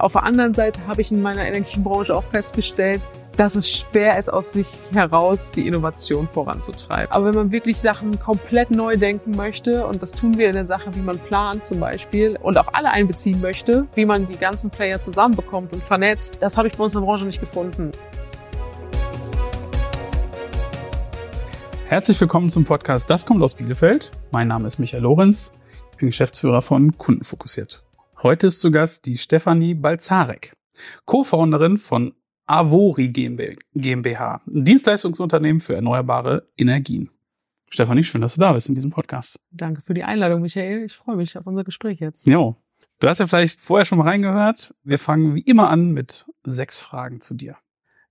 Auf der anderen Seite habe ich in meiner Energiebranche auch festgestellt, dass es schwer ist, aus sich heraus die Innovation voranzutreiben. Aber wenn man wirklich Sachen komplett neu denken möchte, und das tun wir in der Sache, wie man plant zum Beispiel, und auch alle einbeziehen möchte, wie man die ganzen Player zusammenbekommt und vernetzt, das habe ich bei uns in der Branche nicht gefunden. Herzlich willkommen zum Podcast Das kommt aus Bielefeld. Mein Name ist Michael Lorenz. Ich bin Geschäftsführer von Kundenfokussiert. Heute ist zu Gast die Stefanie Balzarek, Co-Founderin von Avori GmbH, ein Dienstleistungsunternehmen für erneuerbare Energien. Stefanie, schön, dass du da bist in diesem Podcast. Danke für die Einladung, Michael. Ich freue mich auf unser Gespräch jetzt. Jo. Du hast ja vielleicht vorher schon mal reingehört. Wir fangen wie immer an mit sechs Fragen zu dir.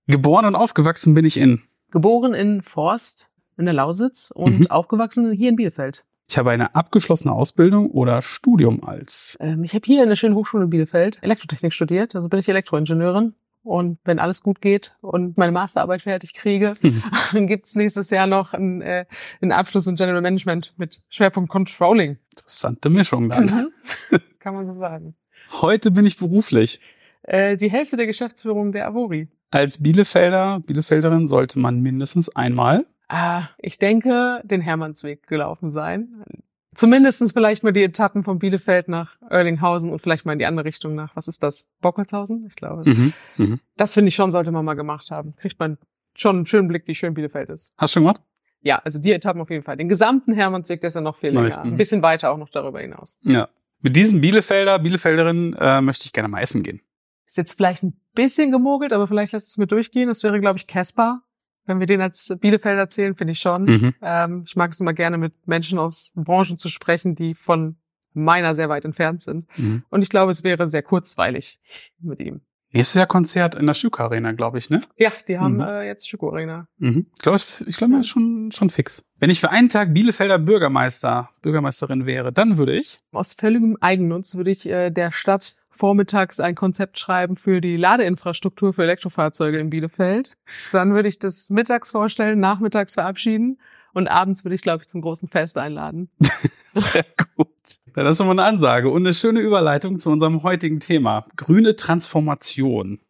Geboren und aufgewachsen bin ich in? Geboren in Forst in der Lausitz und mhm. aufgewachsen hier in Bielefeld. Ich habe eine abgeschlossene Ausbildung oder Studium als? Ähm, ich habe hier in der schönen Hochschule Bielefeld Elektrotechnik studiert, also bin ich Elektroingenieurin. Und wenn alles gut geht und meine Masterarbeit fertig kriege, mhm. gibt's nächstes Jahr noch einen, äh, einen Abschluss in General Management mit Schwerpunkt Controlling. Interessante Mischung dann. Mhm. Kann man so sagen. Heute bin ich beruflich. Äh, die Hälfte der Geschäftsführung der Avori. Als Bielefelder, Bielefelderin sollte man mindestens einmal äh, ich denke, den Hermannsweg gelaufen sein. Zumindestens vielleicht mal die Etappen von Bielefeld nach Erlinghausen und vielleicht mal in die andere Richtung nach, was ist das? Bockholzhausen? Ich glaube. Mhm, mh. Das finde ich schon, sollte man mal gemacht haben. Kriegt man schon einen schönen Blick, wie schön Bielefeld ist. Hast du schon gemacht? Ja, also die Etappen auf jeden Fall. Den gesamten Hermannsweg, der ist ja noch viel länger. Ein bisschen weiter auch noch darüber hinaus. Ja. Mit diesem Bielefelder, Bielefelderin äh, möchte ich gerne mal essen gehen. Ist jetzt vielleicht ein bisschen gemogelt, aber vielleicht lässt es mir durchgehen. Das wäre, glaube ich, Caspar wenn wir den als Bielefeld erzählen, finde ich schon. Mhm. Ähm, ich mag es immer gerne, mit Menschen aus Branchen zu sprechen, die von meiner sehr weit entfernt sind. Mhm. Und ich glaube, es wäre sehr kurzweilig mit ihm. Nächstes Jahr Konzert in der Schüko Arena, glaube ich, ne? Ja, die haben mhm. äh, jetzt Schüko Arena. Mhm. Ich glaube, ich glaube, schon schon fix. Wenn ich für einen Tag Bielefelder Bürgermeister, Bürgermeisterin wäre, dann würde ich aus völligem Eigennutz würde ich äh, der Stadt vormittags ein Konzept schreiben für die Ladeinfrastruktur für Elektrofahrzeuge in Bielefeld. Dann würde ich das mittags vorstellen, nachmittags verabschieden und abends würde ich, glaube ich, zum großen Fest einladen. Sehr gut. Ja, das ist immer eine Ansage und eine schöne Überleitung zu unserem heutigen Thema. Grüne Transformation.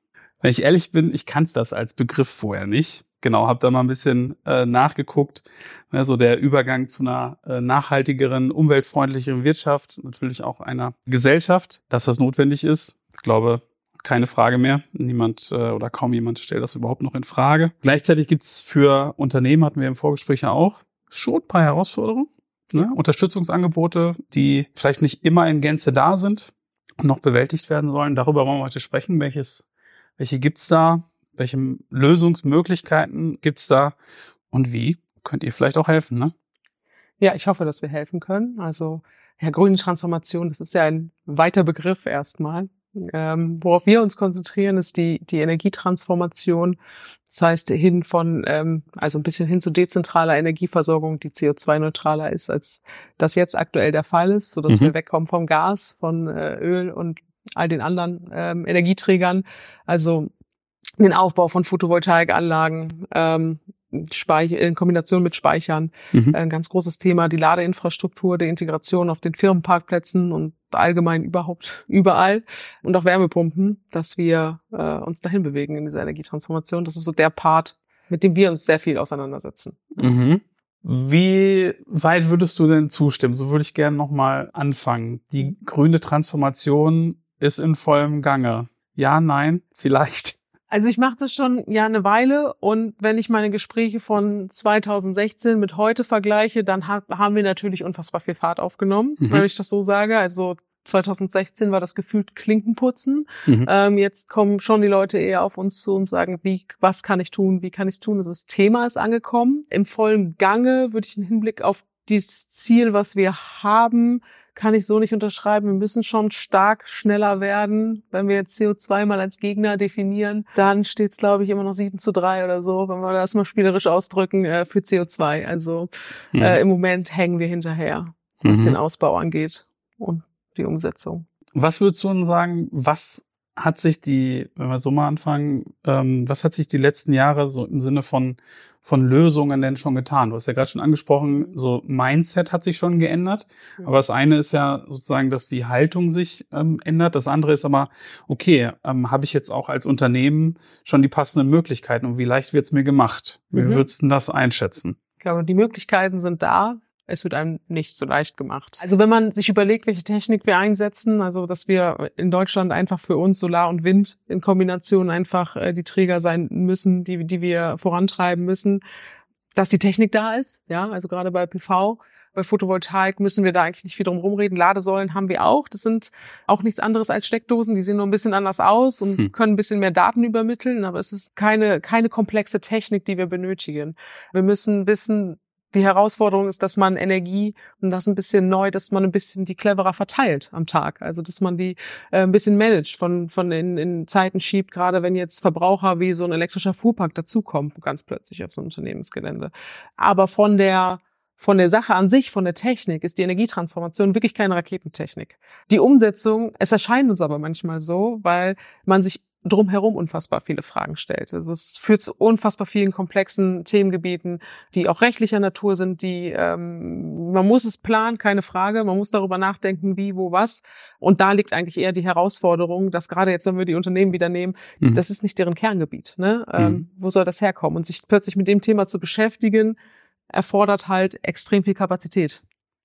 Wenn ich ehrlich bin, ich kannte das als Begriff vorher nicht genau, habe da mal ein bisschen äh, nachgeguckt. So der Übergang zu einer äh, nachhaltigeren, umweltfreundlicheren Wirtschaft, natürlich auch einer Gesellschaft, dass das notwendig ist. Ich glaube, keine Frage mehr. Niemand äh, oder kaum jemand stellt das überhaupt noch in Frage. Gleichzeitig gibt's für Unternehmen, hatten wir im Vorgespräch ja auch, schon ein paar Herausforderungen. Ne? Unterstützungsangebote, die vielleicht nicht immer in Gänze da sind und noch bewältigt werden sollen. Darüber wollen wir heute sprechen. Welches, welche gibt's da? Welche Lösungsmöglichkeiten gibt's da? Und wie könnt ihr vielleicht auch helfen, ne? Ja, ich hoffe, dass wir helfen können. Also, ja, grüne Transformation, das ist ja ein weiter Begriff erstmal. Ähm, worauf wir uns konzentrieren, ist die, die Energietransformation. Das heißt, hin von, ähm, also ein bisschen hin zu dezentraler Energieversorgung, die CO2-neutraler ist, als das jetzt aktuell der Fall ist, sodass mhm. wir wegkommen vom Gas, von äh, Öl und all den anderen ähm, Energieträgern. Also den Aufbau von Photovoltaikanlagen, ähm, Speicher, in Kombination mit Speichern. Mhm. Ein ganz großes Thema, die Ladeinfrastruktur, die Integration auf den Firmenparkplätzen und allgemein überhaupt überall. Und auch Wärmepumpen, dass wir äh, uns dahin bewegen in dieser Energietransformation. Das ist so der Part, mit dem wir uns sehr viel auseinandersetzen. Mhm. Wie weit würdest du denn zustimmen? So würde ich gerne nochmal anfangen. Die grüne Transformation ist in vollem Gange. Ja, nein, vielleicht. Also ich mache das schon ja eine Weile und wenn ich meine Gespräche von 2016 mit heute vergleiche, dann ha haben wir natürlich unfassbar viel Fahrt aufgenommen, mhm. wenn ich das so sage. Also 2016 war das gefühlt Klinkenputzen. Mhm. Ähm, jetzt kommen schon die Leute eher auf uns zu und sagen, wie, was kann ich tun, wie kann ich tun? Das Thema ist angekommen. Im vollen Gange würde ich einen Hinblick auf dieses Ziel, was wir haben, kann ich so nicht unterschreiben. Wir müssen schon stark schneller werden. Wenn wir jetzt CO2 mal als Gegner definieren, dann steht es, glaube ich, immer noch 7 zu 3 oder so, wenn wir das mal spielerisch ausdrücken, äh, für CO2. Also mhm. äh, im Moment hängen wir hinterher, was mhm. den Ausbau angeht und die Umsetzung. Was würdest du denn sagen, was hat sich die, wenn wir so mal anfangen, ähm, was hat sich die letzten Jahre so im Sinne von, von Lösungen denn schon getan? Du hast ja gerade schon angesprochen, so Mindset hat sich schon geändert. Mhm. Aber das eine ist ja sozusagen, dass die Haltung sich ähm, ändert. Das andere ist aber, okay, ähm, habe ich jetzt auch als Unternehmen schon die passenden Möglichkeiten und wie leicht wird es mir gemacht? Wie mhm. würdest du das einschätzen? Ich glaube, die Möglichkeiten sind da es wird einem nicht so leicht gemacht. Also wenn man sich überlegt, welche Technik wir einsetzen, also dass wir in Deutschland einfach für uns Solar und Wind in Kombination einfach äh, die Träger sein müssen, die, die wir vorantreiben müssen, dass die Technik da ist, ja, also gerade bei PV. Bei Photovoltaik müssen wir da eigentlich nicht viel drum rumreden. Ladesäulen haben wir auch. Das sind auch nichts anderes als Steckdosen. Die sehen nur ein bisschen anders aus und hm. können ein bisschen mehr Daten übermitteln. Aber es ist keine, keine komplexe Technik, die wir benötigen. Wir müssen wissen, die Herausforderung ist, dass man Energie und das ein bisschen neu, dass man ein bisschen die cleverer verteilt am Tag. Also dass man die äh, ein bisschen managt, von, von in, in Zeiten schiebt, gerade wenn jetzt Verbraucher wie so ein elektrischer Fuhrpark dazukommen, ganz plötzlich auf so ein Unternehmensgelände. Aber von der von der Sache an sich, von der Technik, ist die Energietransformation wirklich keine Raketentechnik. Die Umsetzung, es erscheint uns aber manchmal so, weil man sich drumherum unfassbar viele Fragen stellt. Also es führt zu unfassbar vielen komplexen Themengebieten, die auch rechtlicher Natur sind, die ähm, man muss es planen, keine Frage, man muss darüber nachdenken, wie, wo, was. Und da liegt eigentlich eher die Herausforderung, dass gerade jetzt, wenn wir die Unternehmen wieder nehmen, mhm. das ist nicht deren Kerngebiet. Ne? Ähm, mhm. Wo soll das herkommen? Und sich plötzlich mit dem Thema zu beschäftigen, erfordert halt extrem viel Kapazität.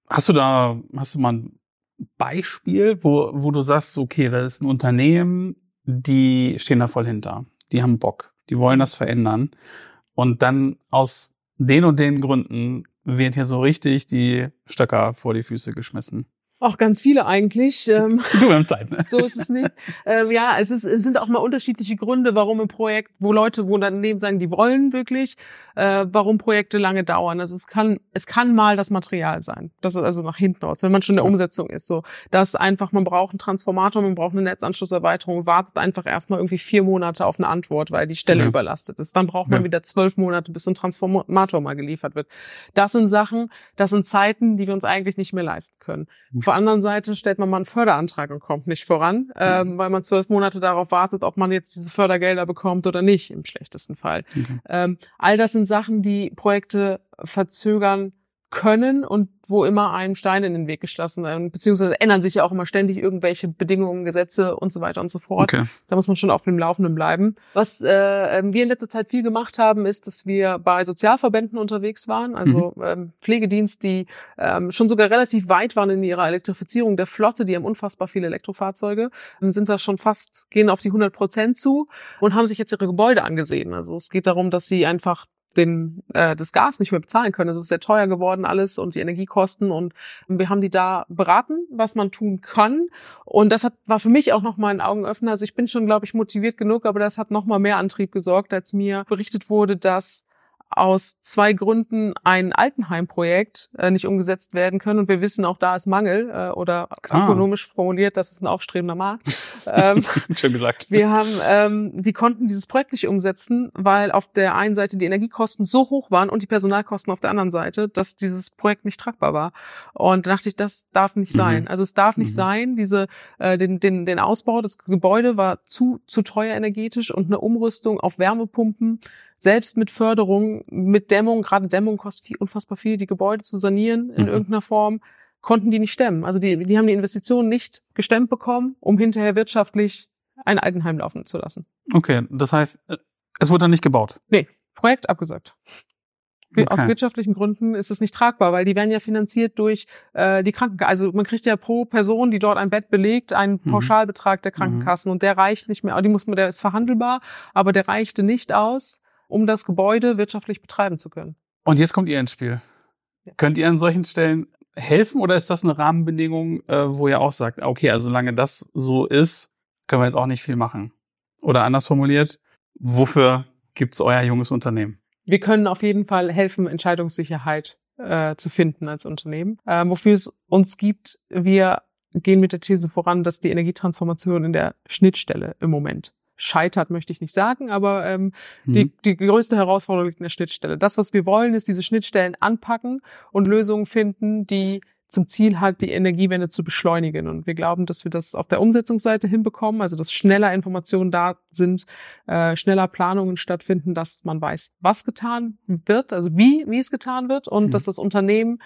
Hast du da, hast du mal ein Beispiel, wo, wo du sagst, okay, das ist ein Unternehmen, die stehen da voll hinter. Die haben Bock. Die wollen das verändern. Und dann aus den und den Gründen werden hier so richtig die Stöcker vor die Füße geschmissen. Auch ganz viele eigentlich. Ähm, du, wir haben Zeit. Ne? So ist es nicht. Ähm, ja, es, ist, es sind auch mal unterschiedliche Gründe, warum ein Projekt, wo Leute, wo daneben sagen, die wollen wirklich, äh, warum Projekte lange dauern. Also es kann, es kann mal das Material sein. Das ist also nach hinten raus, wenn man schon in der Umsetzung ist. So, dass einfach, man braucht einen Transformator, man braucht eine Netzanschlusserweiterung, wartet einfach erstmal irgendwie vier Monate auf eine Antwort, weil die Stelle ja. überlastet ist. Dann braucht man ja. wieder zwölf Monate, bis so ein Transformator mal geliefert wird. Das sind Sachen, das sind Zeiten, die wir uns eigentlich nicht mehr leisten können. Mhm. Vor anderen Seite stellt man mal einen Förderantrag und kommt nicht voran, ähm, mhm. weil man zwölf Monate darauf wartet, ob man jetzt diese Fördergelder bekommt oder nicht, im schlechtesten Fall. Mhm. Ähm, all das sind Sachen, die Projekte verzögern können und wo immer einem Stein in den Weg geschlossen werden, beziehungsweise ändern sich ja auch immer ständig irgendwelche Bedingungen, Gesetze und so weiter und so fort. Okay. Da muss man schon auf dem Laufenden bleiben. Was äh, ähm, wir in letzter Zeit viel gemacht haben, ist, dass wir bei Sozialverbänden unterwegs waren, also mhm. ähm, Pflegedienst, die ähm, schon sogar relativ weit waren in ihrer Elektrifizierung der Flotte, die haben unfassbar viele Elektrofahrzeuge, sind da schon fast, gehen auf die 100 Prozent zu und haben sich jetzt ihre Gebäude angesehen. Also es geht darum, dass sie einfach den, äh, das Gas nicht mehr bezahlen können. Es ist sehr teuer geworden alles und die Energiekosten und wir haben die da beraten, was man tun kann. Und das hat, war für mich auch nochmal ein Augenöffner. Also ich bin schon, glaube ich, motiviert genug, aber das hat nochmal mehr Antrieb gesorgt, als mir berichtet wurde, dass aus zwei Gründen ein Altenheimprojekt äh, nicht umgesetzt werden können. Und wir wissen auch, da ist Mangel äh, oder ah. ökonomisch formuliert, das ist ein aufstrebender Markt. ähm, Schön gesagt. Wir haben, ähm, die konnten dieses Projekt nicht umsetzen, weil auf der einen Seite die Energiekosten so hoch waren und die Personalkosten auf der anderen Seite, dass dieses Projekt nicht tragbar war. Und da dachte ich, das darf nicht mhm. sein. Also es darf nicht mhm. sein, diese, äh, den, den, den Ausbau des Gebäude war zu, zu teuer energetisch und eine Umrüstung auf Wärmepumpen selbst mit Förderung, mit Dämmung, gerade Dämmung kostet viel, unfassbar viel, die Gebäude zu sanieren in mhm. irgendeiner Form, konnten die nicht stemmen. Also die, die haben die Investitionen nicht gestemmt bekommen, um hinterher wirtschaftlich ein Altenheim laufen zu lassen. Okay, das heißt, äh, es wurde dann nicht gebaut? Nee, Projekt abgesagt. Okay. Aus wirtschaftlichen Gründen ist es nicht tragbar, weil die werden ja finanziert durch äh, die Krankenkasse. Also man kriegt ja pro Person, die dort ein Bett belegt, einen mhm. Pauschalbetrag der Krankenkassen mhm. und der reicht nicht mehr. Die muss man, der ist verhandelbar, aber der reichte nicht aus, um das Gebäude wirtschaftlich betreiben zu können. Und jetzt kommt ihr ins Spiel. Ja. Könnt ihr an solchen Stellen helfen oder ist das eine Rahmenbedingung, äh, wo ihr auch sagt, okay, also solange das so ist, können wir jetzt auch nicht viel machen? Oder anders formuliert, wofür gibt's euer junges Unternehmen? Wir können auf jeden Fall helfen, Entscheidungssicherheit äh, zu finden als Unternehmen. Äh, wofür es uns gibt, wir gehen mit der These voran, dass die Energietransformation in der Schnittstelle im Moment scheitert, möchte ich nicht sagen, aber ähm, mhm. die, die größte Herausforderung liegt in der Schnittstelle. Das, was wir wollen, ist diese Schnittstellen anpacken und Lösungen finden, die zum Ziel hat, die Energiewende zu beschleunigen. Und wir glauben, dass wir das auf der Umsetzungsseite hinbekommen, also dass schneller Informationen da sind, äh, schneller Planungen stattfinden, dass man weiß, was getan wird, also wie, wie es getan wird und mhm. dass das Unternehmen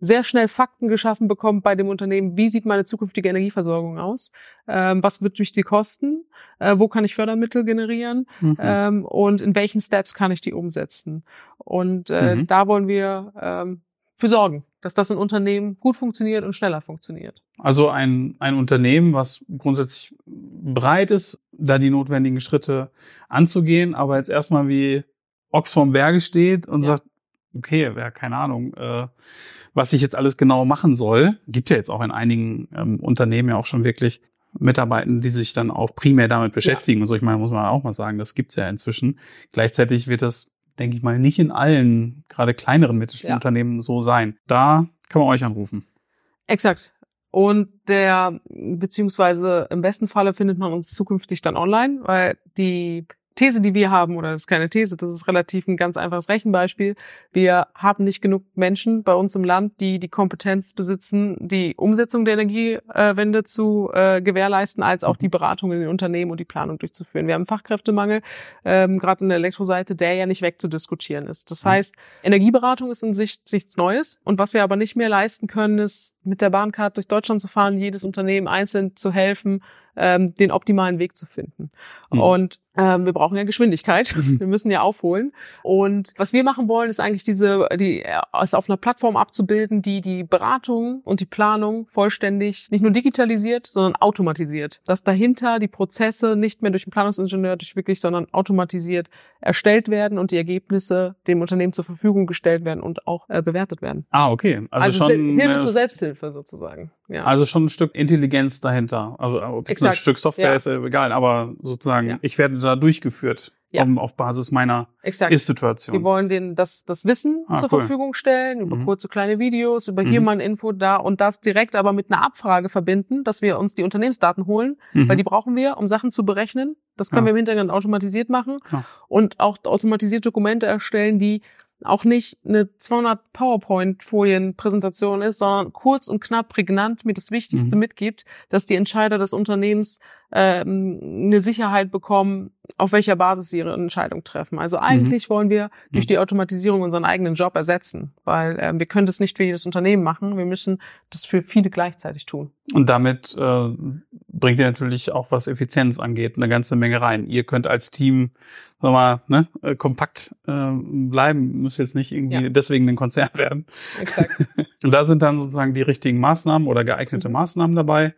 sehr schnell Fakten geschaffen bekommt bei dem Unternehmen, wie sieht meine zukünftige Energieversorgung aus, ähm, was wird durch die kosten, äh, wo kann ich Fördermittel generieren mhm. ähm, und in welchen Steps kann ich die umsetzen. Und äh, mhm. da wollen wir ähm, für sorgen, dass das in Unternehmen gut funktioniert und schneller funktioniert. Also ein, ein Unternehmen, was grundsätzlich bereit ist, da die notwendigen Schritte anzugehen, aber jetzt erstmal wie Ochs vom Berge steht und ja. sagt, okay, ja, keine Ahnung, äh, was ich jetzt alles genau machen soll. Gibt ja jetzt auch in einigen ähm, Unternehmen ja auch schon wirklich Mitarbeitenden, die sich dann auch primär damit beschäftigen. Ja. Und so, ich meine, muss man auch mal sagen, das gibt's ja inzwischen. Gleichzeitig wird das, denke ich mal, nicht in allen, gerade kleineren mittelständischen ja. Unternehmen so sein. Da kann man euch anrufen. Exakt. Und der, beziehungsweise im besten Falle findet man uns zukünftig dann online, weil die These, die wir haben, oder das ist keine These, das ist relativ ein ganz einfaches Rechenbeispiel. Wir haben nicht genug Menschen bei uns im Land, die die Kompetenz besitzen, die Umsetzung der Energiewende zu äh, gewährleisten, als auch die Beratung in den Unternehmen und die Planung durchzuführen. Wir haben Fachkräftemangel, ähm, gerade in der Elektroseite, der ja nicht wegzudiskutieren ist. Das mhm. heißt, Energieberatung ist in sich nichts Neues. Und was wir aber nicht mehr leisten können, ist mit der Bahncard durch Deutschland zu fahren, jedes Unternehmen einzeln zu helfen, ähm, den optimalen Weg zu finden. Mhm. Und ähm, wir brauchen ja Geschwindigkeit. Mhm. Wir müssen ja aufholen. Und was wir machen wollen, ist eigentlich diese, die, es auf einer Plattform abzubilden, die die Beratung und die Planung vollständig nicht nur digitalisiert, sondern automatisiert. Dass dahinter die Prozesse nicht mehr durch den Planungsingenieur durch wirklich, sondern automatisiert erstellt werden und die Ergebnisse dem Unternehmen zur Verfügung gestellt werden und auch äh, bewertet werden. Ah, okay. Also, also schon Hilfe äh, zur Selbsthilfe sozusagen. Ja. Also schon ein Stück Intelligenz dahinter. Also ob es ein Stück Software ja. ist, äh, egal, aber sozusagen, ja. ich werde da durchgeführt. Um, auf Basis meiner Ist-Situation. Wir wollen denen das, das Wissen ah, zur cool. Verfügung stellen, über mhm. kurze kleine Videos, über hier mhm. mal ein Info da und das direkt aber mit einer Abfrage verbinden, dass wir uns die Unternehmensdaten holen, mhm. weil die brauchen wir, um Sachen zu berechnen. Das können wir im Hintergrund automatisiert machen und auch automatisiert Dokumente erstellen, die auch nicht eine 200 PowerPoint-Folien-Präsentation ist, sondern kurz und knapp prägnant mir das Wichtigste mhm. mitgibt, dass die Entscheider des Unternehmens ähm, eine Sicherheit bekommen, auf welcher Basis sie ihre Entscheidung treffen. Also eigentlich mhm. wollen wir durch mhm. die Automatisierung unseren eigenen Job ersetzen, weil äh, wir können das nicht für jedes Unternehmen machen. Wir müssen das für viele gleichzeitig tun. Und damit äh, bringt ihr natürlich auch, was Effizienz angeht, eine ganze Menge rein. Ihr könnt als Team, sag mal, ne, äh, kompakt äh, bleiben, müsst jetzt nicht irgendwie ja. deswegen ein Konzern werden. Exakt. Und da sind dann sozusagen die richtigen Maßnahmen oder geeignete mhm. Maßnahmen dabei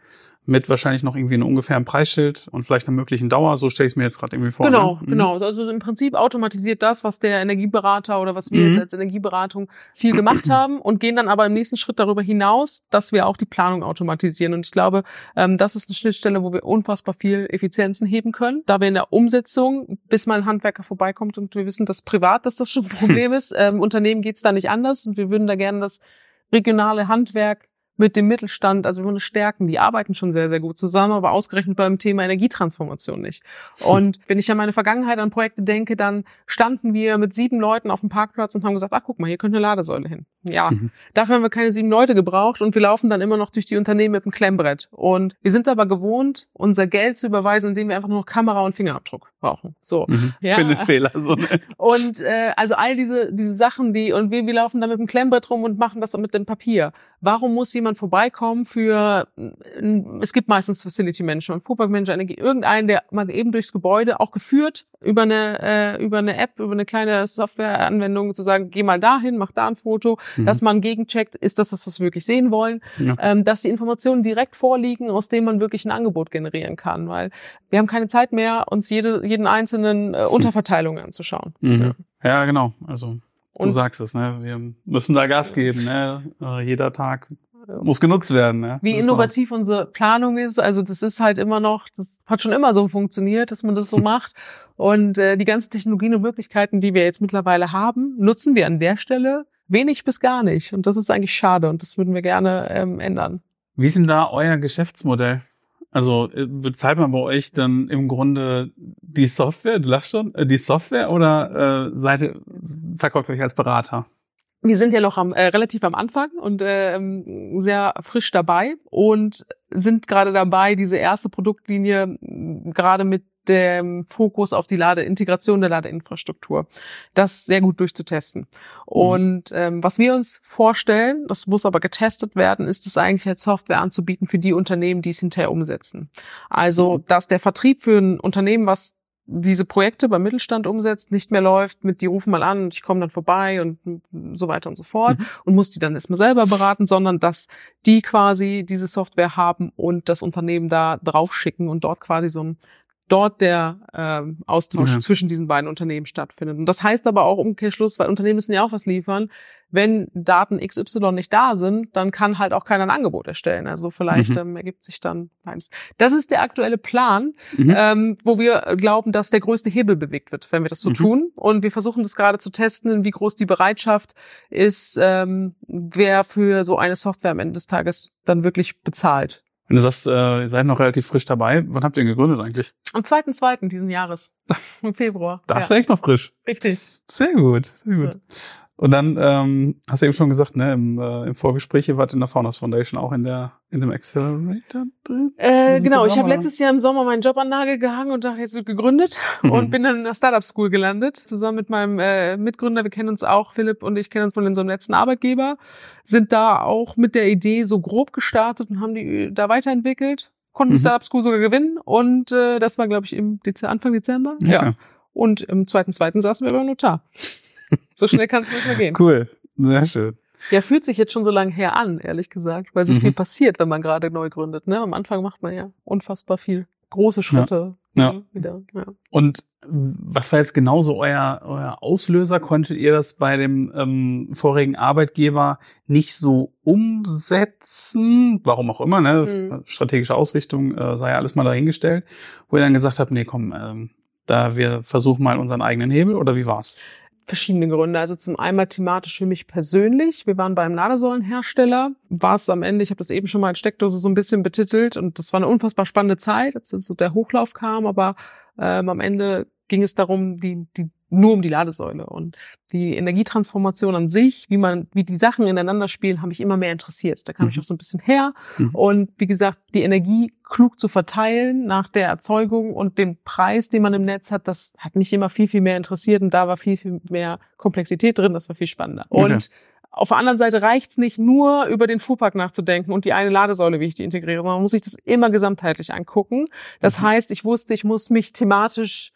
mit wahrscheinlich noch irgendwie einem ungefähren Preisschild und vielleicht einer möglichen Dauer. So stelle ich es mir jetzt gerade irgendwie vor. Genau, ne? mhm. genau. Also im Prinzip automatisiert das, was der Energieberater oder was wir mhm. jetzt als Energieberatung viel gemacht haben und gehen dann aber im nächsten Schritt darüber hinaus, dass wir auch die Planung automatisieren. Und ich glaube, ähm, das ist eine Schnittstelle, wo wir unfassbar viel Effizienzen heben können, da wir in der Umsetzung, bis mal ein Handwerker vorbeikommt und wir wissen, dass privat, dass das schon ein Problem ist. Ähm, Unternehmen geht es da nicht anders und wir würden da gerne das regionale Handwerk mit dem Mittelstand, also wir wollen es stärken. Die arbeiten schon sehr, sehr gut zusammen, aber ausgerechnet beim Thema Energietransformation nicht. Und wenn ich an meine Vergangenheit an Projekte denke, dann standen wir mit sieben Leuten auf dem Parkplatz und haben gesagt, ach guck mal, hier könnte eine Ladesäule hin. Ja, mhm. dafür haben wir keine sieben Leute gebraucht und wir laufen dann immer noch durch die Unternehmen mit dem Klemmbrett. Und wir sind aber gewohnt, unser Geld zu überweisen, indem wir einfach nur Kamera und Fingerabdruck brauchen. So. Mhm. Ja. Finde Fehler. So, ne? Und äh, also all diese, diese Sachen, die, und wir, wir laufen da mit dem Klemmbrett rum und machen das mit dem Papier. Warum muss jemand vorbeikommen für, es gibt meistens Facility Management, Fuhrpark Manager, irgendeinen, der mal eben durchs Gebäude, auch geführt über eine, äh, über eine App, über eine kleine Softwareanwendung zu sagen, geh mal dahin, mach da ein Foto, mhm. dass man gegencheckt, ist das das, was wir wirklich sehen wollen, ja. ähm, dass die Informationen direkt vorliegen, aus denen man wirklich ein Angebot generieren kann, weil wir haben keine Zeit mehr, uns jede, jeden einzelnen äh, Unterverteilungen anzuschauen. Mhm. Ja. ja, genau, also Du sagst es, ne? Wir müssen da Gas geben, ne? Äh, jeder Tag muss genutzt werden. Ja. Wie innovativ unsere Planung ist, also das ist halt immer noch, das hat schon immer so funktioniert, dass man das so macht. Und äh, die ganzen Technologien und Möglichkeiten, die wir jetzt mittlerweile haben, nutzen wir an der Stelle wenig bis gar nicht. Und das ist eigentlich schade und das würden wir gerne ähm, ändern. Wie ist denn da euer Geschäftsmodell? Also äh, bezahlt man bei euch dann im Grunde die Software, du lachst schon, äh, die Software oder äh, seid ihr, verkauft euch als Berater? Wir sind ja noch am, äh, relativ am Anfang und äh, sehr frisch dabei und sind gerade dabei, diese erste Produktlinie gerade mit dem Fokus auf die Ladeintegration der Ladeinfrastruktur, das sehr gut durchzutesten. Mhm. Und ähm, was wir uns vorstellen, das muss aber getestet werden, ist es eigentlich als Software anzubieten für die Unternehmen, die es hinterher umsetzen. Also, mhm. dass der Vertrieb für ein Unternehmen, was diese Projekte beim Mittelstand umsetzt, nicht mehr läuft mit, die rufen mal an und ich komme dann vorbei und so weiter und so fort mhm. und muss die dann erstmal selber beraten, sondern dass die quasi diese Software haben und das Unternehmen da drauf schicken und dort quasi so ein dort der ähm, Austausch ja. zwischen diesen beiden Unternehmen stattfindet. Und das heißt aber auch Umkehrschluss, weil Unternehmen müssen ja auch was liefern. Wenn Daten XY nicht da sind, dann kann halt auch keiner ein Angebot erstellen. Also vielleicht mhm. ähm, ergibt sich dann eins. Das ist der aktuelle Plan, mhm. ähm, wo wir glauben, dass der größte Hebel bewegt wird, wenn wir das so mhm. tun. Und wir versuchen das gerade zu testen, wie groß die Bereitschaft ist, ähm, wer für so eine Software am Ende des Tages dann wirklich bezahlt. Wenn du sagst, äh, ihr seid noch relativ frisch dabei, wann habt ihr ihn gegründet eigentlich? Am 2.2. diesen Jahres. Im Februar. Das ist ja. echt noch frisch. Richtig. Sehr gut, sehr gut. Ja. Und dann ähm, hast du eben schon gesagt, ne, im, äh, im Vorgespräch, ihr wart in der Founders Foundation auch in der in dem Accelerator drin? Äh, genau, ich habe letztes Jahr im Sommer meinen Job an Nagel gehangen und dachte, jetzt wird gegründet mhm. und bin dann in der Startup School gelandet, zusammen mit meinem äh, Mitgründer, wir kennen uns auch, Philipp und ich kennen uns von unserem letzten Arbeitgeber, sind da auch mit der Idee so grob gestartet und haben die da weiterentwickelt, konnten mhm. die Startup School sogar gewinnen und äh, das war, glaube ich, im Dezember, Anfang Dezember. Ja. ja. Und im zweiten, zweiten saßen wir beim Notar. So schnell kann es nicht mehr gehen. Cool, sehr schön. Ja, fühlt sich jetzt schon so lange her an, ehrlich gesagt, weil so mhm. viel passiert, wenn man gerade neu gründet. Ne? Am Anfang macht man ja unfassbar viel große Schritte. Ja. ja. Wieder, ja. Und was war jetzt genauso euer, euer Auslöser? Konntet ihr das bei dem ähm, vorigen Arbeitgeber nicht so umsetzen? Warum auch immer, ne? Mhm. Strategische Ausrichtung äh, sei ja alles mal dahingestellt, wo ihr dann gesagt habt, nee, komm, ähm, da wir versuchen mal unseren eigenen Hebel oder wie war's? Verschiedene Gründe. Also zum einen thematisch für mich persönlich. Wir waren beim Ladesäulenhersteller. War es am Ende, ich habe das eben schon mal als Steckdose so ein bisschen betitelt und das war eine unfassbar spannende Zeit, als so der Hochlauf kam, aber ähm, am Ende ging es darum, die, die nur um die Ladesäule und die Energietransformation an sich, wie man, wie die Sachen ineinander spielen, habe mich immer mehr interessiert. Da kam mhm. ich auch so ein bisschen her mhm. und wie gesagt, die Energie klug zu verteilen nach der Erzeugung und dem Preis, den man im Netz hat, das hat mich immer viel viel mehr interessiert und da war viel viel mehr Komplexität drin. Das war viel spannender. Okay. Und auf der anderen Seite reicht's nicht nur über den Fuhrpark nachzudenken und die eine Ladesäule, wie ich die integriere, sondern man muss sich das immer gesamtheitlich angucken. Das mhm. heißt, ich wusste, ich muss mich thematisch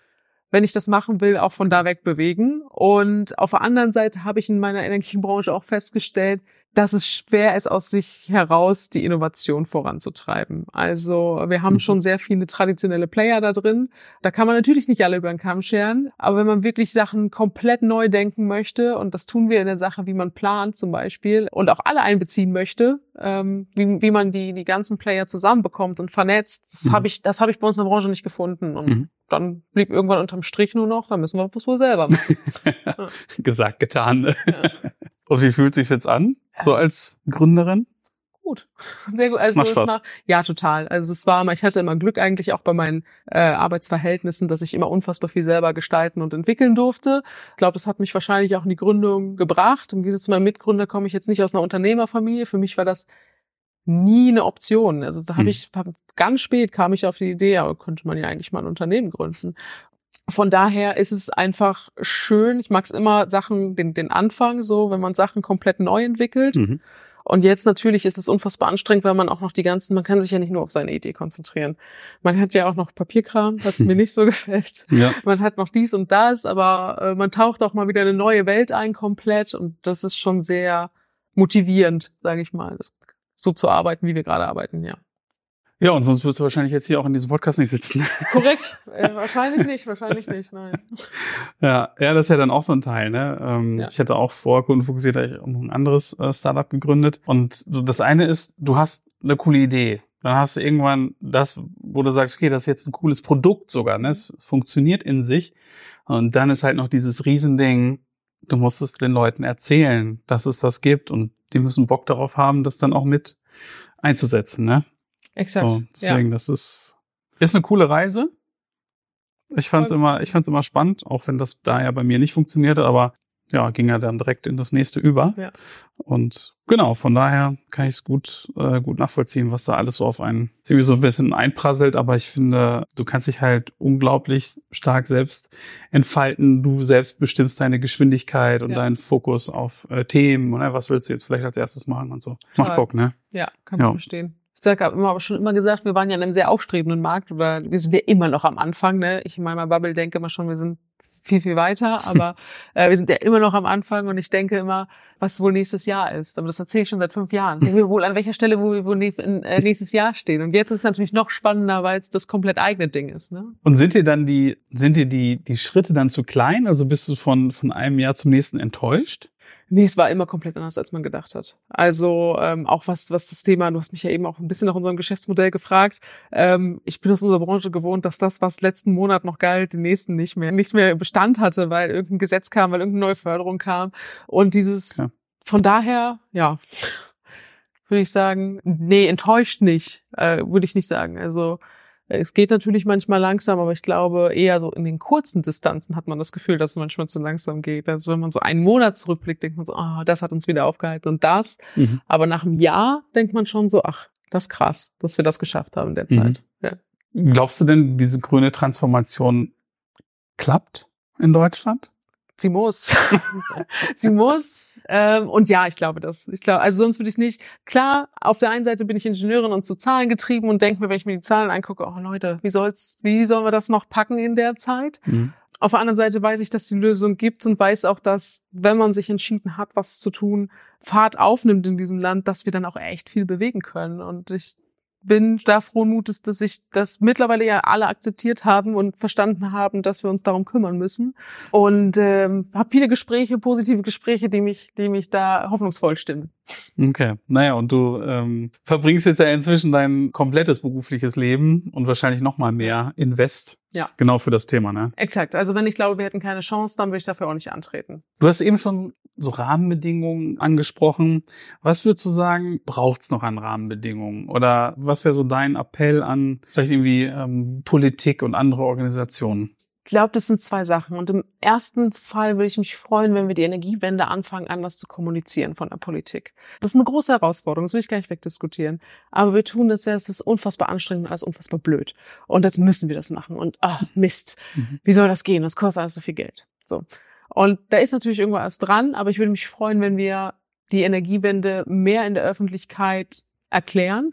wenn ich das machen will, auch von da weg bewegen. Und auf der anderen Seite habe ich in meiner Energiebranche auch festgestellt, dass es schwer ist, aus sich heraus die Innovation voranzutreiben. Also wir haben mhm. schon sehr viele traditionelle Player da drin. Da kann man natürlich nicht alle über den Kamm scheren, aber wenn man wirklich Sachen komplett neu denken möchte, und das tun wir in der Sache, wie man plant zum Beispiel, und auch alle einbeziehen möchte, ähm, wie, wie man die, die ganzen Player zusammenbekommt und vernetzt, das mhm. habe ich, das habe ich bei uns in der Branche nicht gefunden. Und mhm dann blieb irgendwann unterm Strich nur noch, dann müssen wir was wohl selber machen. Gesagt, getan. Ja. Und wie fühlt sich jetzt an, so als Gründerin? Gut, sehr gut. Also es war, ja total. Also es war, ich hatte immer Glück eigentlich auch bei meinen äh, Arbeitsverhältnissen, dass ich immer unfassbar viel selber gestalten und entwickeln durfte. Ich glaube, das hat mich wahrscheinlich auch in die Gründung gebracht. Im Gegensatz zu meinem Mitgründer komme ich jetzt nicht aus einer Unternehmerfamilie. Für mich war das nie eine Option. Also da habe hm. ich hab, ganz spät kam ich auf die Idee, aber könnte man ja eigentlich mal ein Unternehmen gründen. Von daher ist es einfach schön. Ich mag es immer Sachen, den, den Anfang so, wenn man Sachen komplett neu entwickelt. Mhm. Und jetzt natürlich ist es unfassbar anstrengend, weil man auch noch die ganzen, man kann sich ja nicht nur auf seine Idee konzentrieren. Man hat ja auch noch Papierkram, was mir nicht so gefällt. Ja. Man hat noch dies und das, aber äh, man taucht auch mal wieder eine neue Welt ein komplett und das ist schon sehr motivierend, sage ich mal, das, so zu arbeiten, wie wir gerade arbeiten, ja. Ja, und sonst würdest du wahrscheinlich jetzt hier auch in diesem Podcast nicht sitzen. Korrekt. Äh, wahrscheinlich nicht, wahrscheinlich nicht, nein. Ja, ja, das ist ja dann auch so ein Teil, ne? Ähm, ja. Ich hatte auch vor kundenfokussiert ein anderes äh, Startup gegründet. Und so das eine ist, du hast eine coole Idee. Dann hast du irgendwann das, wo du sagst, okay, das ist jetzt ein cooles Produkt sogar, ne? Es funktioniert in sich. Und dann ist halt noch dieses Riesending, du musst es den Leuten erzählen, dass es das gibt und die müssen Bock darauf haben, das dann auch mit einzusetzen, ne? Exakt. So, deswegen, ja. das ist, ist eine coole Reise. Ich fand's immer, ich fand's immer spannend, auch wenn das da ja bei mir nicht funktionierte, aber ja, ging er dann direkt in das nächste über. Ja. Und genau, von daher kann ich es gut, äh, gut nachvollziehen, was da alles so auf einen ziemlich so ein bisschen einprasselt. Aber ich finde, du kannst dich halt unglaublich stark selbst entfalten. Du selbst bestimmst deine Geschwindigkeit und Ja. deinen Fokus auf äh, Themen. Ne? Was willst du jetzt vielleicht als erstes machen und so. Macht. Bock, ne? Ja, kann man Ja. verstehen. Ich sag, hab immer, aber schon immer gesagt, wir waren ja in einem sehr aufstrebenden Markt oder wir sind ja immer noch am Anfang. Ne? Ich in meiner Bubble denke immer schon, wir sind viel, viel weiter, aber äh, wir sind ja immer noch am Anfang und ich denke immer, was wohl nächstes Jahr ist. Aber das erzähle ich schon seit fünf Jahren. Wir wohl an welcher Stelle, wo wir wohl äh, nächstes Jahr stehen. Und jetzt ist es natürlich noch spannender, weil es das komplett eigene Ding ist. Ne? Und sind dir dann die, sind dir die, die Schritte dann zu klein? Also bist du von, von einem Jahr zum nächsten enttäuscht? Nee, es war immer komplett anders, als man gedacht hat. Also ähm, auch was, was das Thema, du hast mich ja eben auch ein bisschen nach unserem Geschäftsmodell gefragt. Ähm, ich bin aus unserer Branche gewohnt, dass das, was letzten Monat noch galt, den nächsten nicht mehr, nicht mehr Bestand hatte, weil irgendein Gesetz kam, weil irgendeine neue Förderung kam. Und dieses, Ja. von daher, ja, würde ich sagen, nee, enttäuscht nicht, äh, würde ich nicht sagen. Also es geht natürlich manchmal langsam, aber ich glaube, eher so in den kurzen Distanzen hat man das Gefühl, dass es manchmal zu langsam geht. Also wenn man so einen Monat zurückblickt, denkt man so, ah, das hat uns wieder aufgehalten und das. Mhm. Aber nach einem Jahr denkt man schon so, ach, das ist krass, dass wir das geschafft haben in der Mhm. Zeit. Ja. Glaubst du denn, diese grüne Transformation klappt in Deutschland? Sie muss. Sie muss. Ähm, und ja, ich glaube das. Ich glaube, also sonst würde ich nicht. Klar, auf der einen Seite bin ich Ingenieurin und zu Zahlen getrieben und denke mir, wenn ich mir die Zahlen angucke, oh Leute, wie soll's, wie sollen wir das noch packen in der Zeit? Mhm. Auf der anderen Seite weiß ich, dass die Lösung gibt und weiß auch, dass, wenn man sich entschieden hat, was zu tun, Fahrt aufnimmt in diesem Land, dass wir dann auch echt viel bewegen können. Und ich bin da frohen Mutes, dass ich das mittlerweile ja alle akzeptiert haben und verstanden haben, dass wir uns darum kümmern müssen. Und ähm, habe viele Gespräche, positive Gespräche, die mich, die mich da hoffnungsvoll stimmen. Okay. Naja, und du ähm, verbringst jetzt ja inzwischen dein komplettes berufliches Leben und wahrscheinlich noch mal mehr Invest. Ja. Genau für das Thema, ne? Exakt. Also wenn ich glaube, wir hätten keine Chance, dann würde ich dafür auch nicht antreten. Du hast eben schon so Rahmenbedingungen angesprochen. Was würdest du sagen, braucht's noch an Rahmenbedingungen? Oder was wäre so dein Appell an vielleicht irgendwie ähm, Politik und andere Organisationen? Ich glaube, das sind zwei Sachen. Und im ersten Fall würde ich mich freuen, wenn wir die Energiewende anfangen, anders zu kommunizieren von der Politik. Das ist eine große Herausforderung, das will ich gar nicht wegdiskutieren. Aber wir tun das, wäre es unfassbar anstrengend und alles unfassbar blöd. Und jetzt müssen wir das machen. Und ah, Mist, Mhm. wie soll das gehen? Das kostet alles so viel Geld. So. Und da ist natürlich irgendwas dran, aber ich würde mich freuen, wenn wir die Energiewende mehr in der Öffentlichkeit erklären,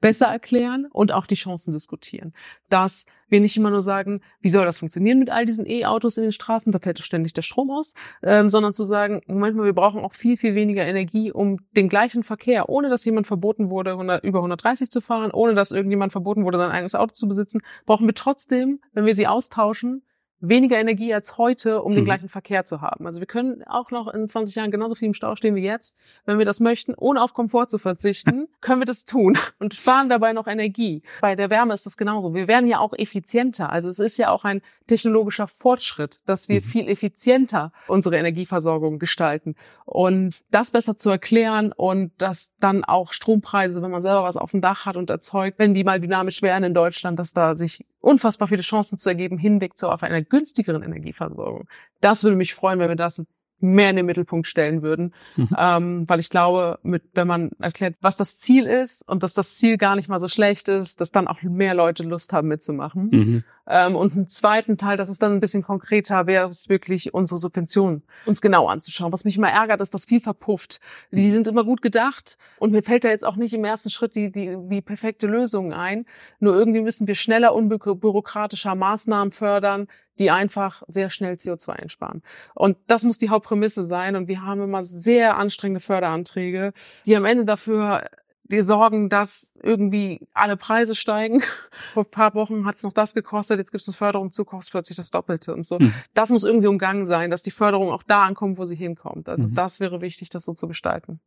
besser erklären und auch die Chancen diskutieren. Dass wir nicht immer nur sagen, wie soll das funktionieren mit all diesen E-Autos in den Straßen, da fällt doch ständig der Strom aus, ähm, sondern zu sagen, Moment mal, wir brauchen auch viel, viel weniger Energie, um den gleichen Verkehr, ohne dass jemand verboten wurde, 100, über 130 zu fahren, ohne dass irgendjemand verboten wurde, sein eigenes Auto zu besitzen, brauchen wir trotzdem, wenn wir sie austauschen, weniger Energie als heute, um den Mhm. gleichen Verkehr zu haben. Also wir können auch noch in 20 Jahren genauso viel im Stau stehen wie jetzt. Wenn wir das möchten, ohne auf Komfort zu verzichten, können wir das tun und sparen dabei noch Energie. Bei der Wärme ist das genauso. Wir werden ja auch effizienter. Also es ist ja auch ein technologischer Fortschritt, dass wir Mhm. viel effizienter unsere Energieversorgung gestalten. Und das besser zu erklären und dass dann auch Strompreise, wenn man selber was auf dem Dach hat und erzeugt, wenn die mal dynamisch wären in Deutschland, dass da sich unfassbar viele Chancen zu ergeben, hinweg zu auf einer günstigeren Energieversorgung. Das würde mich freuen, wenn wir das mehr in den Mittelpunkt stellen würden, Mhm. ähm, weil ich glaube, mit, wenn man erklärt, was das Ziel ist und dass das Ziel gar nicht mal so schlecht ist, dass dann auch mehr Leute Lust haben mitzumachen. Mhm. Ähm, und einen zweiten Teil, das ist dann ein bisschen konkreter, wäre es wirklich unsere Subventionen uns genau anzuschauen. Was mich immer ärgert, ist, dass viel verpufft. Die sind immer gut gedacht und mir fällt da jetzt auch nicht im ersten Schritt die, die, die perfekte Lösung ein. Nur irgendwie müssen wir schneller, unbürokratischer Maßnahmen fördern, die einfach sehr schnell CO2 einsparen. Und das muss die Hauptprämisse sein. Und wir haben immer sehr anstrengende Förderanträge, die am Ende dafür die sorgen, dass irgendwie alle Preise steigen. Vor ein paar Wochen hat es noch das gekostet, jetzt gibt es eine Förderung zu, kostet plötzlich das Doppelte und so. Mhm. Das muss irgendwie umgangen sein, dass die Förderung auch da ankommt, wo sie hinkommt. Also Mhm. das wäre wichtig, das so zu gestalten.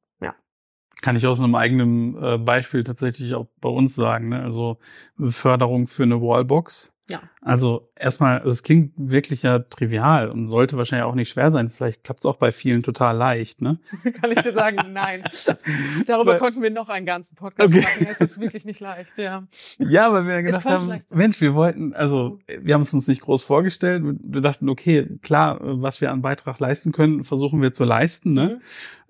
Kann ich aus einem eigenen äh, Beispiel tatsächlich auch bei uns sagen. Ne? Also Förderung für eine Wallbox Ja. Also erstmal, also es klingt wirklich ja trivial und sollte wahrscheinlich auch nicht schwer sein. Vielleicht klappt es auch bei vielen total leicht, ne? Kann ich dir sagen, nein. Darüber Weil- konnten wir noch einen ganzen Podcast Okay. machen. Es ist wirklich nicht leicht, ja. Ja, weil wir gedacht haben. Mensch, wir wollten, also wir haben es uns nicht groß vorgestellt. Wir dachten, okay, klar, was wir an Beitrag leisten können, versuchen wir zu leisten. Ne?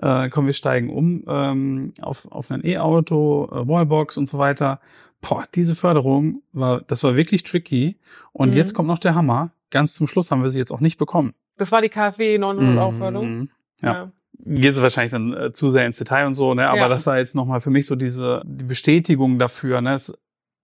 Mhm. Äh, kommen wir steigen um ähm, auf, auf ein E-Auto, äh, Wallbox und so weiter. Boah, diese Förderung war, das war wirklich tricky. Und Mhm. jetzt kommt noch der Hammer. Ganz zum Schluss haben wir sie jetzt auch nicht bekommen. Das war die KfW 900 Euro Förderung. Mhm. Ja. geht es wahrscheinlich dann äh, zu sehr ins Detail und so, ne? Aber Ja. das war jetzt nochmal für mich so diese die Bestätigung dafür, ne? Es,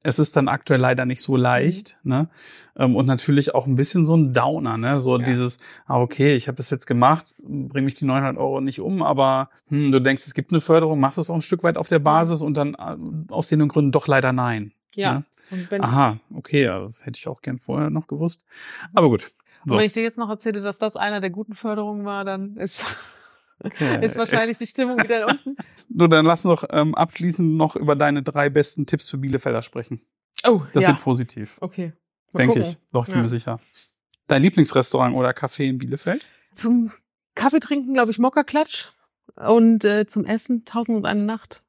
es ist dann aktuell leider nicht so leicht, ne? Ähm, und natürlich auch ein bisschen so ein Downer, ne? So Ja. dieses, ah, okay, ich habe das jetzt gemacht, bring mich die 900 Euro nicht um, aber hm, du denkst, es gibt eine Förderung, machst es auch ein Stück weit auf der Basis und dann äh, aus den Gründen doch leider nein. Ja. Ne? Aha, okay, das hätte ich auch gern vorher noch gewusst. Aber gut. und wenn ich dir jetzt noch erzähle, dass das einer der guten Förderungen war, dann ist, Okay. ist wahrscheinlich die Stimmung wieder unten. Du, dann lass uns doch ähm, abschließend noch über deine drei besten Tipps für Bielefelder sprechen. Oh, Das ja. wird positiv, Okay. Denke ich. Doch, ich bin Ja. mir sicher. Dein Lieblingsrestaurant oder Café in Bielefeld? Zum Kaffee trinken, glaube ich, Mokka-Klatsch. Und äh, zum Essen Tausend und eine Nacht.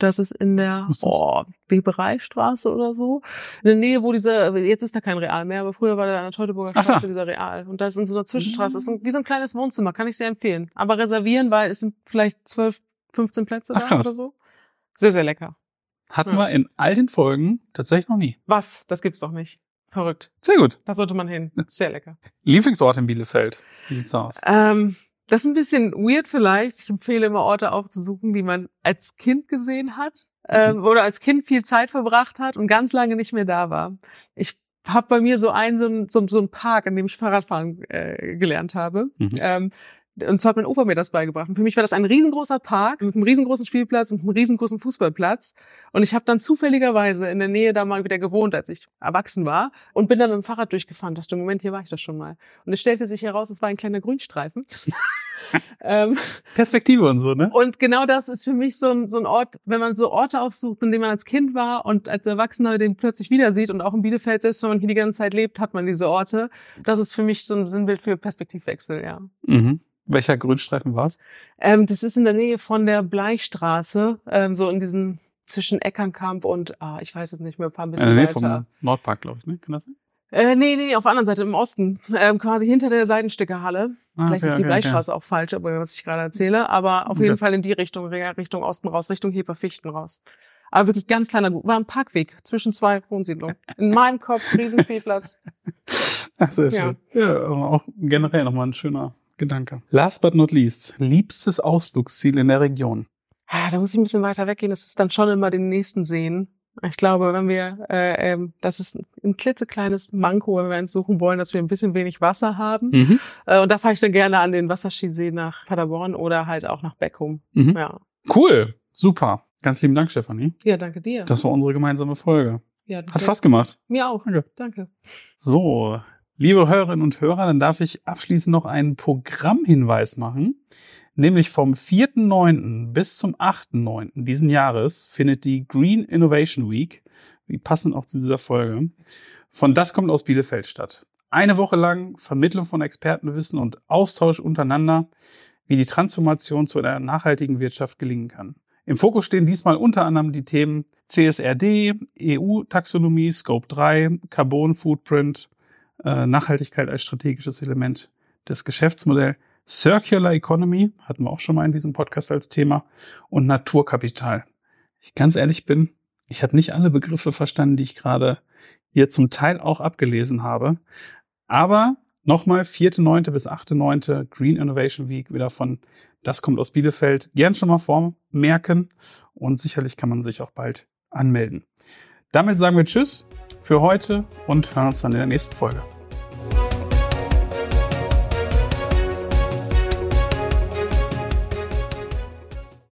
Das ist in der oh, Webereistraße oder so. In der Nähe, wo dieser, jetzt ist da kein Real mehr, aber früher war da an der Teutoburger Straße da. dieser Real. Und das ist in so einer Zwischenstraße. Das ist so, wie so ein kleines Wohnzimmer, kann ich sehr empfehlen. Aber reservieren, weil es sind vielleicht 12, 15 Plätze da oder so. Sehr, sehr lecker. Hatten Ja. wir in all den Folgen tatsächlich noch nie. Was? Das gibt's doch nicht. Verrückt. Sehr gut. Da sollte man hin. Sehr lecker. Lieblingsort in Bielefeld? Wie sieht's aus? Ähm, das ist ein bisschen weird vielleicht. Ich empfehle immer Orte aufzusuchen, die man als Kind gesehen hat ähm, oder als Kind viel Zeit verbracht hat und ganz lange nicht mehr da war. Ich habe bei mir so einen so einen so, so einen Park, in dem ich Fahrradfahren äh, gelernt habe. Mhm. Ähm, und zwar hat mein Opa mir das beigebracht. Und für mich war das ein riesengroßer Park mit einem riesengroßen Spielplatz und einem riesengroßen Fußballplatz. Und ich habe dann zufälligerweise in der Nähe da mal wieder gewohnt, als ich erwachsen war. Und bin dann mit dem Fahrrad durchgefahren. Dachte, Moment, hier war ich doch schon mal. Und es stellte sich heraus, es war ein kleiner Grünstreifen. ähm, Perspektive und so, ne? und genau das ist für mich so ein, so ein Ort, wenn man so Orte aufsucht, in denen man als Kind war und als Erwachsener den plötzlich wieder sieht und auch in Bielefeld, selbst wenn man hier die ganze Zeit lebt, hat man diese Orte. Das ist für mich so ein Sinnbild für Perspektivwechsel, ja. Mhm. Welcher Grünstreifen war's? Ähm, das ist in der Nähe von der Bleichstraße, ähm, so in diesem zwischen Eckernkamp und, ah, ich weiß es nicht mehr, ein paar In bisschen der Nähe weiter. vom Nordpark, glaube ich, ne? Kann das sein? Äh, nee, nee, auf der anderen Seite, im Osten, ähm, quasi hinter der Seidenstickerhalle. Ah, Vielleicht okay, ist die okay, Bleichstraße auch falsch, aber was ich gerade erzähle. Aber auf Okay. jeden Fall in die Richtung, Richtung Osten raus, Richtung Heperfichten raus. Aber wirklich ganz kleiner, war ein Parkweg zwischen zwei Wohnsiedlungen. In meinem Kopf, Riesenspielplatz. Okay. Ach, sehr Ja. schön. Ja, aber auch generell nochmal ein schöner Gedanke. Last but not least, liebstes Ausflugsziel in der Region. Ah, Da muss ich ein bisschen weiter weggehen. Das ist dann schon immer den nächsten sehen. Ich glaube, wenn wir, äh, ähm, das ist ein klitzekleines Manko, wenn wir uns suchen wollen, dass wir ein bisschen wenig Wasser haben. Mhm. Äh, und da fahre ich dann gerne an den Wasserskisee nach Paderborn oder halt auch nach Beckum. Mhm. Ja. Cool, super. Ganz lieben Dank, Stefanie. ja, danke dir. Das war unsere gemeinsame Folge. ja, Hat Spaß gemacht. Mir auch. Danke. Danke. So, liebe Hörerinnen und Hörer, dann darf ich abschließend noch einen Programmhinweis machen. Nämlich vom 4.9. bis zum 8.9. diesen Jahres findet die Green Innovation Week, wie passend auch zu dieser Folge, von Das kommt aus Bielefeld statt. Eine Woche lang Vermittlung von Expertenwissen und Austausch untereinander, wie die Transformation zu einer nachhaltigen Wirtschaft gelingen kann. Im Fokus stehen diesmal unter anderem die Themen CSRD, EU-Taxonomie, Scope 3, Carbon Footprint, äh, Nachhaltigkeit als strategisches Element des Geschäftsmodells, Circular Economy, hatten wir auch schon mal in diesem Podcast als Thema, und Naturkapital. Ich ganz ehrlich bin, ich habe nicht alle Begriffe verstanden, die ich gerade hier zum Teil auch abgelesen habe. Aber nochmal 4.9. bis 8.9. Green Innovation Week wieder von Das kommt aus Bielefeld. Gern schon mal vormerken und sicherlich kann man sich auch bald anmelden. Damit sagen wir Tschüss für heute und hören uns dann in der nächsten Folge.